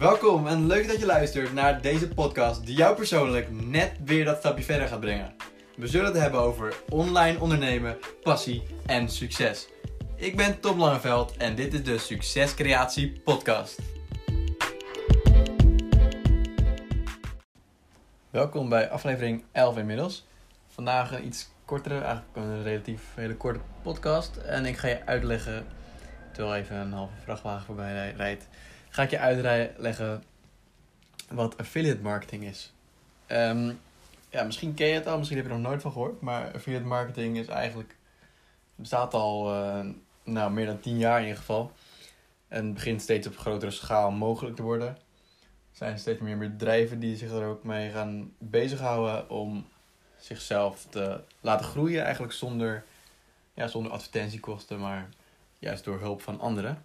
Welkom en leuk dat je luistert naar deze podcast die jou persoonlijk net weer dat stapje verder gaat brengen. We zullen het hebben over online ondernemen, passie en succes. Ik ben Tom Langeveld en dit is de Succescreatie Podcast. Welkom bij aflevering 11 inmiddels. Vandaag een iets kortere, eigenlijk een relatief hele korte podcast. En ik ga je uitleggen, terwijl even een halve vrachtwagen voorbij rijdt, ga ik je uitleggen wat affiliate marketing is. Ehm, ja, misschien ken je het al, misschien heb je er nog nooit van gehoord. Maar affiliate marketing is eigenlijk, bestaat al uh, nou, meer dan 10 jaar in ieder geval. En begint steeds op grotere schaal mogelijk te worden. Er zijn steeds meer bedrijven die zich er ook mee gaan bezighouden om zichzelf te laten groeien. Eigenlijk zonder, ja, zonder advertentiekosten, maar juist door hulp van anderen.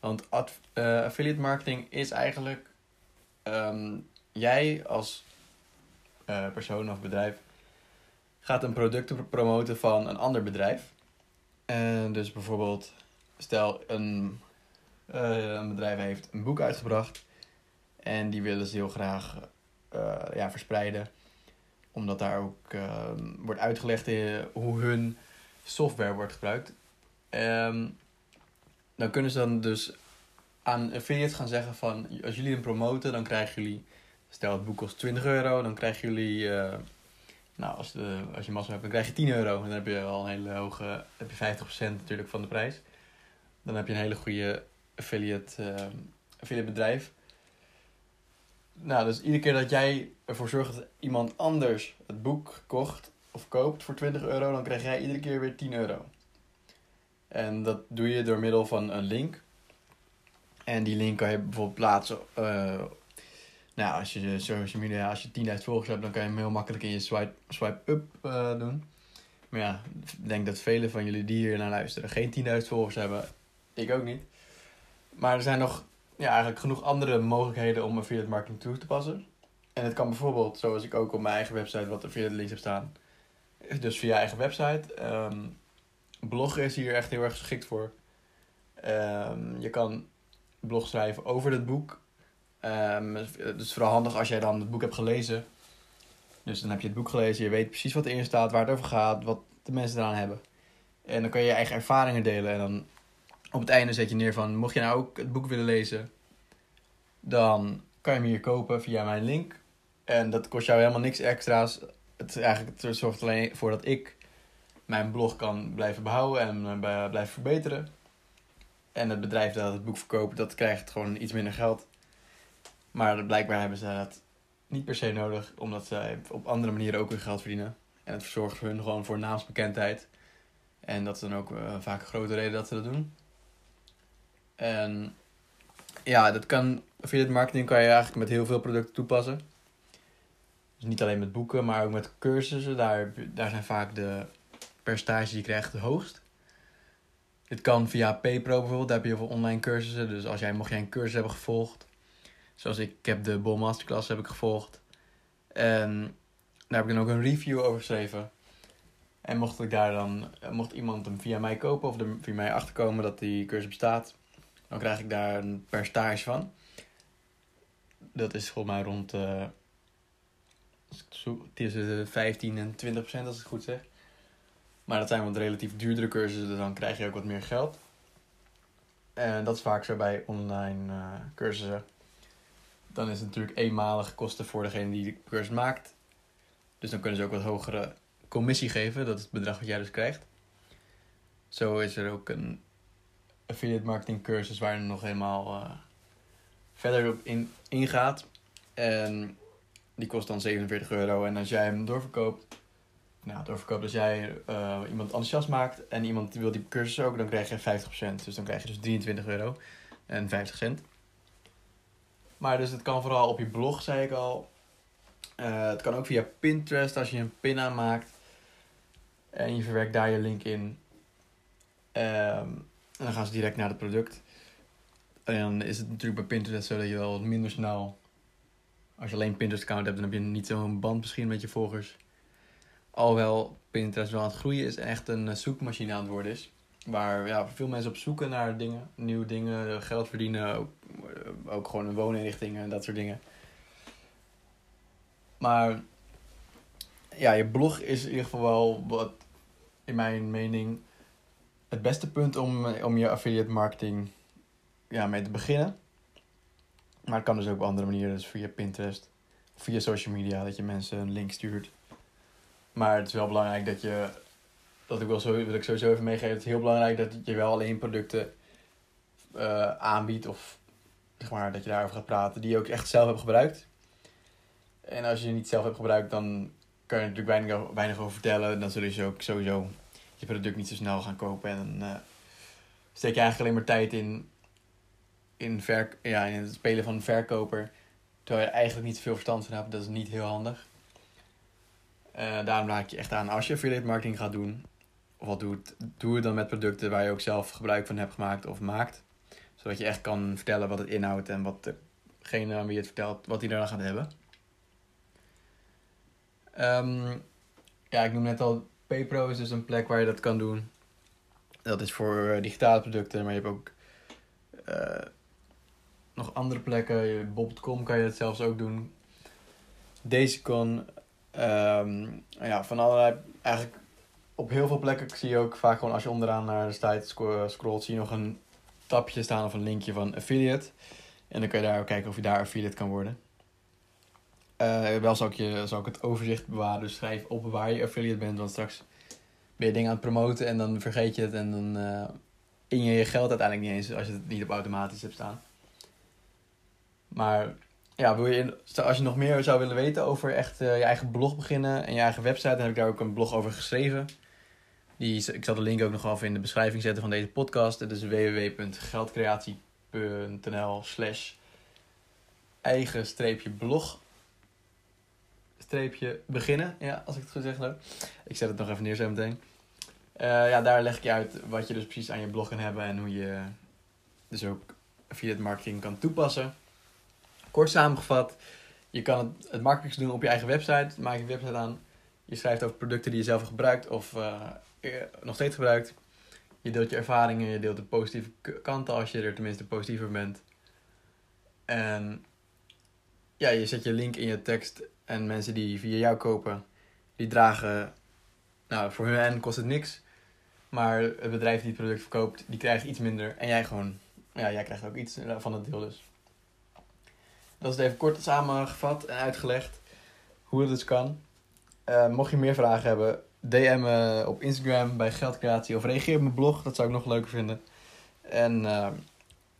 Want uh, affiliate marketing is eigenlijk um, jij als uh, persoon of bedrijf gaat een product promoten van een ander bedrijf. En dus bijvoorbeeld, stel een, een bedrijf heeft een boek uitgebracht en die willen ze heel graag ja, verspreiden omdat daar ook ehm, wordt uitgelegd hoe hun software wordt gebruikt. Um, dan kunnen ze dan dus aan affiliates gaan zeggen van... Als jullie hem promoten, dan krijgen jullie... Stel het boek kost 20 euro, dan krijgen jullie... Uh, nou, als, de, als je massa hebt, dan krijg je 10 euro. En dan heb je al een hele hoge... heb je 50% natuurlijk van de prijs. Dan heb je een hele goede affiliate, uh, affiliate bedrijf. Nou, dus iedere keer dat jij ervoor zorgt dat iemand anders het boek kocht of koopt voor 20 euro, dan krijg jij iedere keer weer 10 euro. En dat doe je door middel van een link. En die link kan je bijvoorbeeld plaatsen. Uh, nou, als je social media, als je 10.000 volgers hebt, dan kan je hem heel makkelijk in je swipe, swipe up uh, doen. Maar ja, ik denk dat velen van jullie die hier naar luisteren geen 10.000 volgers hebben. Ik ook niet. Maar er zijn nog ja, eigenlijk genoeg andere mogelijkheden om affiliate marketing toe te passen. En het kan bijvoorbeeld, zoals ik ook op mijn eigen website wat affiliate links heb staan. Dus via eigen website. Um, bloggen is hier echt heel erg geschikt voor. Um, je kan blog schrijven over het boek. Um, het is vooral handig als jij dan het boek hebt gelezen. Dus dan heb je het boek gelezen, je weet precies wat erin staat, waar het over gaat, wat de mensen eraan hebben. En dan kan je je eigen ervaringen delen. En dan op het einde zet je neer van, mocht je nou ook het boek willen lezen, dan kan je hem hier kopen via mijn link. En dat kost jou helemaal niks extra's. Het, eigenlijk, het zorgt alleen voor dat ik mijn blog kan blijven behouden en uh, blijven verbeteren. En het bedrijf dat het boek verkoopt, dat krijgt gewoon iets minder geld. Maar blijkbaar hebben ze dat niet per se nodig, omdat ze op andere manieren ook hun geld verdienen. En het zorgt voor hun gewoon voor naamsbekendheid. En dat is dan ook uh, vaak een grote reden dat ze dat doen. En ja, dat kan, affiliate marketing kan je eigenlijk met heel veel producten toepassen. Dus niet alleen met boeken, maar ook met cursussen. Daar, daar zijn vaak de percentages die je krijgt het hoogst. Dit kan via PayPro bijvoorbeeld, daar heb je heel veel online cursussen. Dus als jij, mocht jij een cursus hebben gevolgd, zoals ik, ik heb de Bol Masterclass heb ik gevolgd. En daar heb ik dan ook een review over geschreven. En mocht ik daar dan, mocht iemand hem via mij kopen of er via mij achterkomen dat die cursus bestaat, dan krijg ik daar een percentage van. Dat is volgens mij rond uh, tussen 15 en 20 procent als ik het goed zeg. Maar dat zijn wat relatief duurdere cursussen, dus dan krijg je ook wat meer geld. En dat is vaak zo bij online uh, cursussen. Dan is het natuurlijk eenmalige kosten voor degene die de cursus maakt. Dus dan kunnen ze ook wat hogere commissie geven. Dat is het bedrag wat jij dus krijgt. Zo is er ook een affiliate marketing cursus waar je nog helemaal uh, verder op in, ingaat. En die kost dan 47 euro. En als jij hem doorverkoopt, nou, doorverkoopt als jij uh, iemand enthousiast maakt en iemand wil die cursus ook, dan krijg je 50%. Dus dan krijg je dus 23 euro en 50 cent. Maar dus het kan vooral op je blog, zei ik al. Uh, het kan ook via Pinterest als je een pin aanmaakt. En je verwerkt daar je link in. Um, en dan gaan ze direct naar het product. En dan is het natuurlijk bij Pinterest zo dat je wel wat minder snel... Als je alleen Pinterest-account hebt, dan heb je niet zo'n band misschien met je volgers. Alhoewel Pinterest wel aan het groeien is echt een eh, zoekmachine aan het worden is. Waar ja, veel mensen op zoeken naar dingen, nieuwe dingen, geld verdienen, ook, ook gewoon een wooninrichting en dat soort dingen. Maar ja, je blog is in ieder geval wel wat, in mijn mening, het beste punt om, om je affiliate marketing ja, mee te beginnen. Maar het kan dus ook op andere manieren, dus via Pinterest of via social media, dat je mensen een link stuurt. Maar het is wel belangrijk dat je, dat ik wel sowieso even meegeven, het is heel belangrijk dat je wel alleen producten uh, aanbiedt of zeg maar, dat je daarover gaat praten die je ook echt zelf hebt gebruikt. En als je het niet zelf hebt gebruikt, dan kan je er natuurlijk weinig, weinig over vertellen. Dan zullen je ook sowieso je product niet zo snel gaan kopen. En dan uh, steek je eigenlijk alleen maar tijd in, in, ver, ja, in het spelen van een verkoper. Terwijl je eigenlijk niet zoveel verstand van hebt. Dat is niet heel handig. Uh, daarom raak je echt aan als je affiliate marketing gaat doen. Of wat doet, doe het dan met producten waar je ook zelf gebruik van hebt gemaakt of maakt. Zodat je echt kan vertellen wat het inhoudt en wat degene aan wie je het vertelt, wat hij eraan gaat hebben. Um, ja, ik noem net al, PayPro is dus een plek waar je dat kan doen. Dat is voor uh, digitale producten, maar je hebt ook uh, nog andere plekken. Bob.com kan je het zelfs ook doen. Daisycon. Um, ja, van allerlei, eigenlijk op heel veel plekken zie je ook vaak gewoon als je onderaan naar de site scrolt, zie je nog een tapje staan of een linkje van affiliate. En dan kun je daar ook kijken of je daar affiliate kan worden. Uh, wel zal ik, je, zal ik het overzicht bewaren, dus schrijf op waar je affiliate bent, want straks ben je dingen aan het promoten en dan vergeet je het en dan uh, in je je geld uiteindelijk niet eens als je het niet op automatisch hebt staan. Maar ja, wil je, als je nog meer zou willen weten over echt uh, je eigen blog beginnen en je eigen website, dan heb ik daar ook een blog over geschreven. Die, ik zal de link ook nog even in de beschrijving zetten van deze podcast. Het is www.geldcreatie.nl slash eigen streepje blog streepje beginnen. Ja, als ik het goed zeg. Ik zet het nog even neer zo meteen. Uh, ja, daar leg ik je uit wat je dus precies aan je blog kan hebben en hoe je dus ook affiliate marketing kan toepassen. Kort samengevat, je kan het, het makkelijkst doen op je eigen website. Maak je website aan. Je schrijft over producten die je zelf gebruikt of uh, nog steeds gebruikt. Je deelt je ervaringen, je deelt de positieve kanten als je er tenminste positiever bent. En ja, je zet je link in je tekst en mensen die via jou kopen, die dragen, nou voor hun kost het niks. Maar het bedrijf die het product verkoopt, die krijgt iets minder. En jij gewoon, ja, jij krijgt ook iets eh, van het deel dus. Dat is het even kort samengevat en uitgelegd hoe het dus kan. Uh, mocht je meer vragen hebben, DM me op Instagram bij Geldcreatie of reageer op mijn blog. Dat zou ik nog leuker vinden. En uh,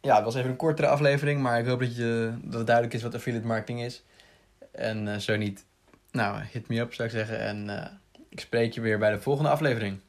ja, het was even een kortere aflevering, maar ik hoop dat, je, dat het duidelijk is wat affiliate marketing is. En zo niet, nou, hit me up zou ik zeggen. En ik spreek je weer bij de volgende aflevering.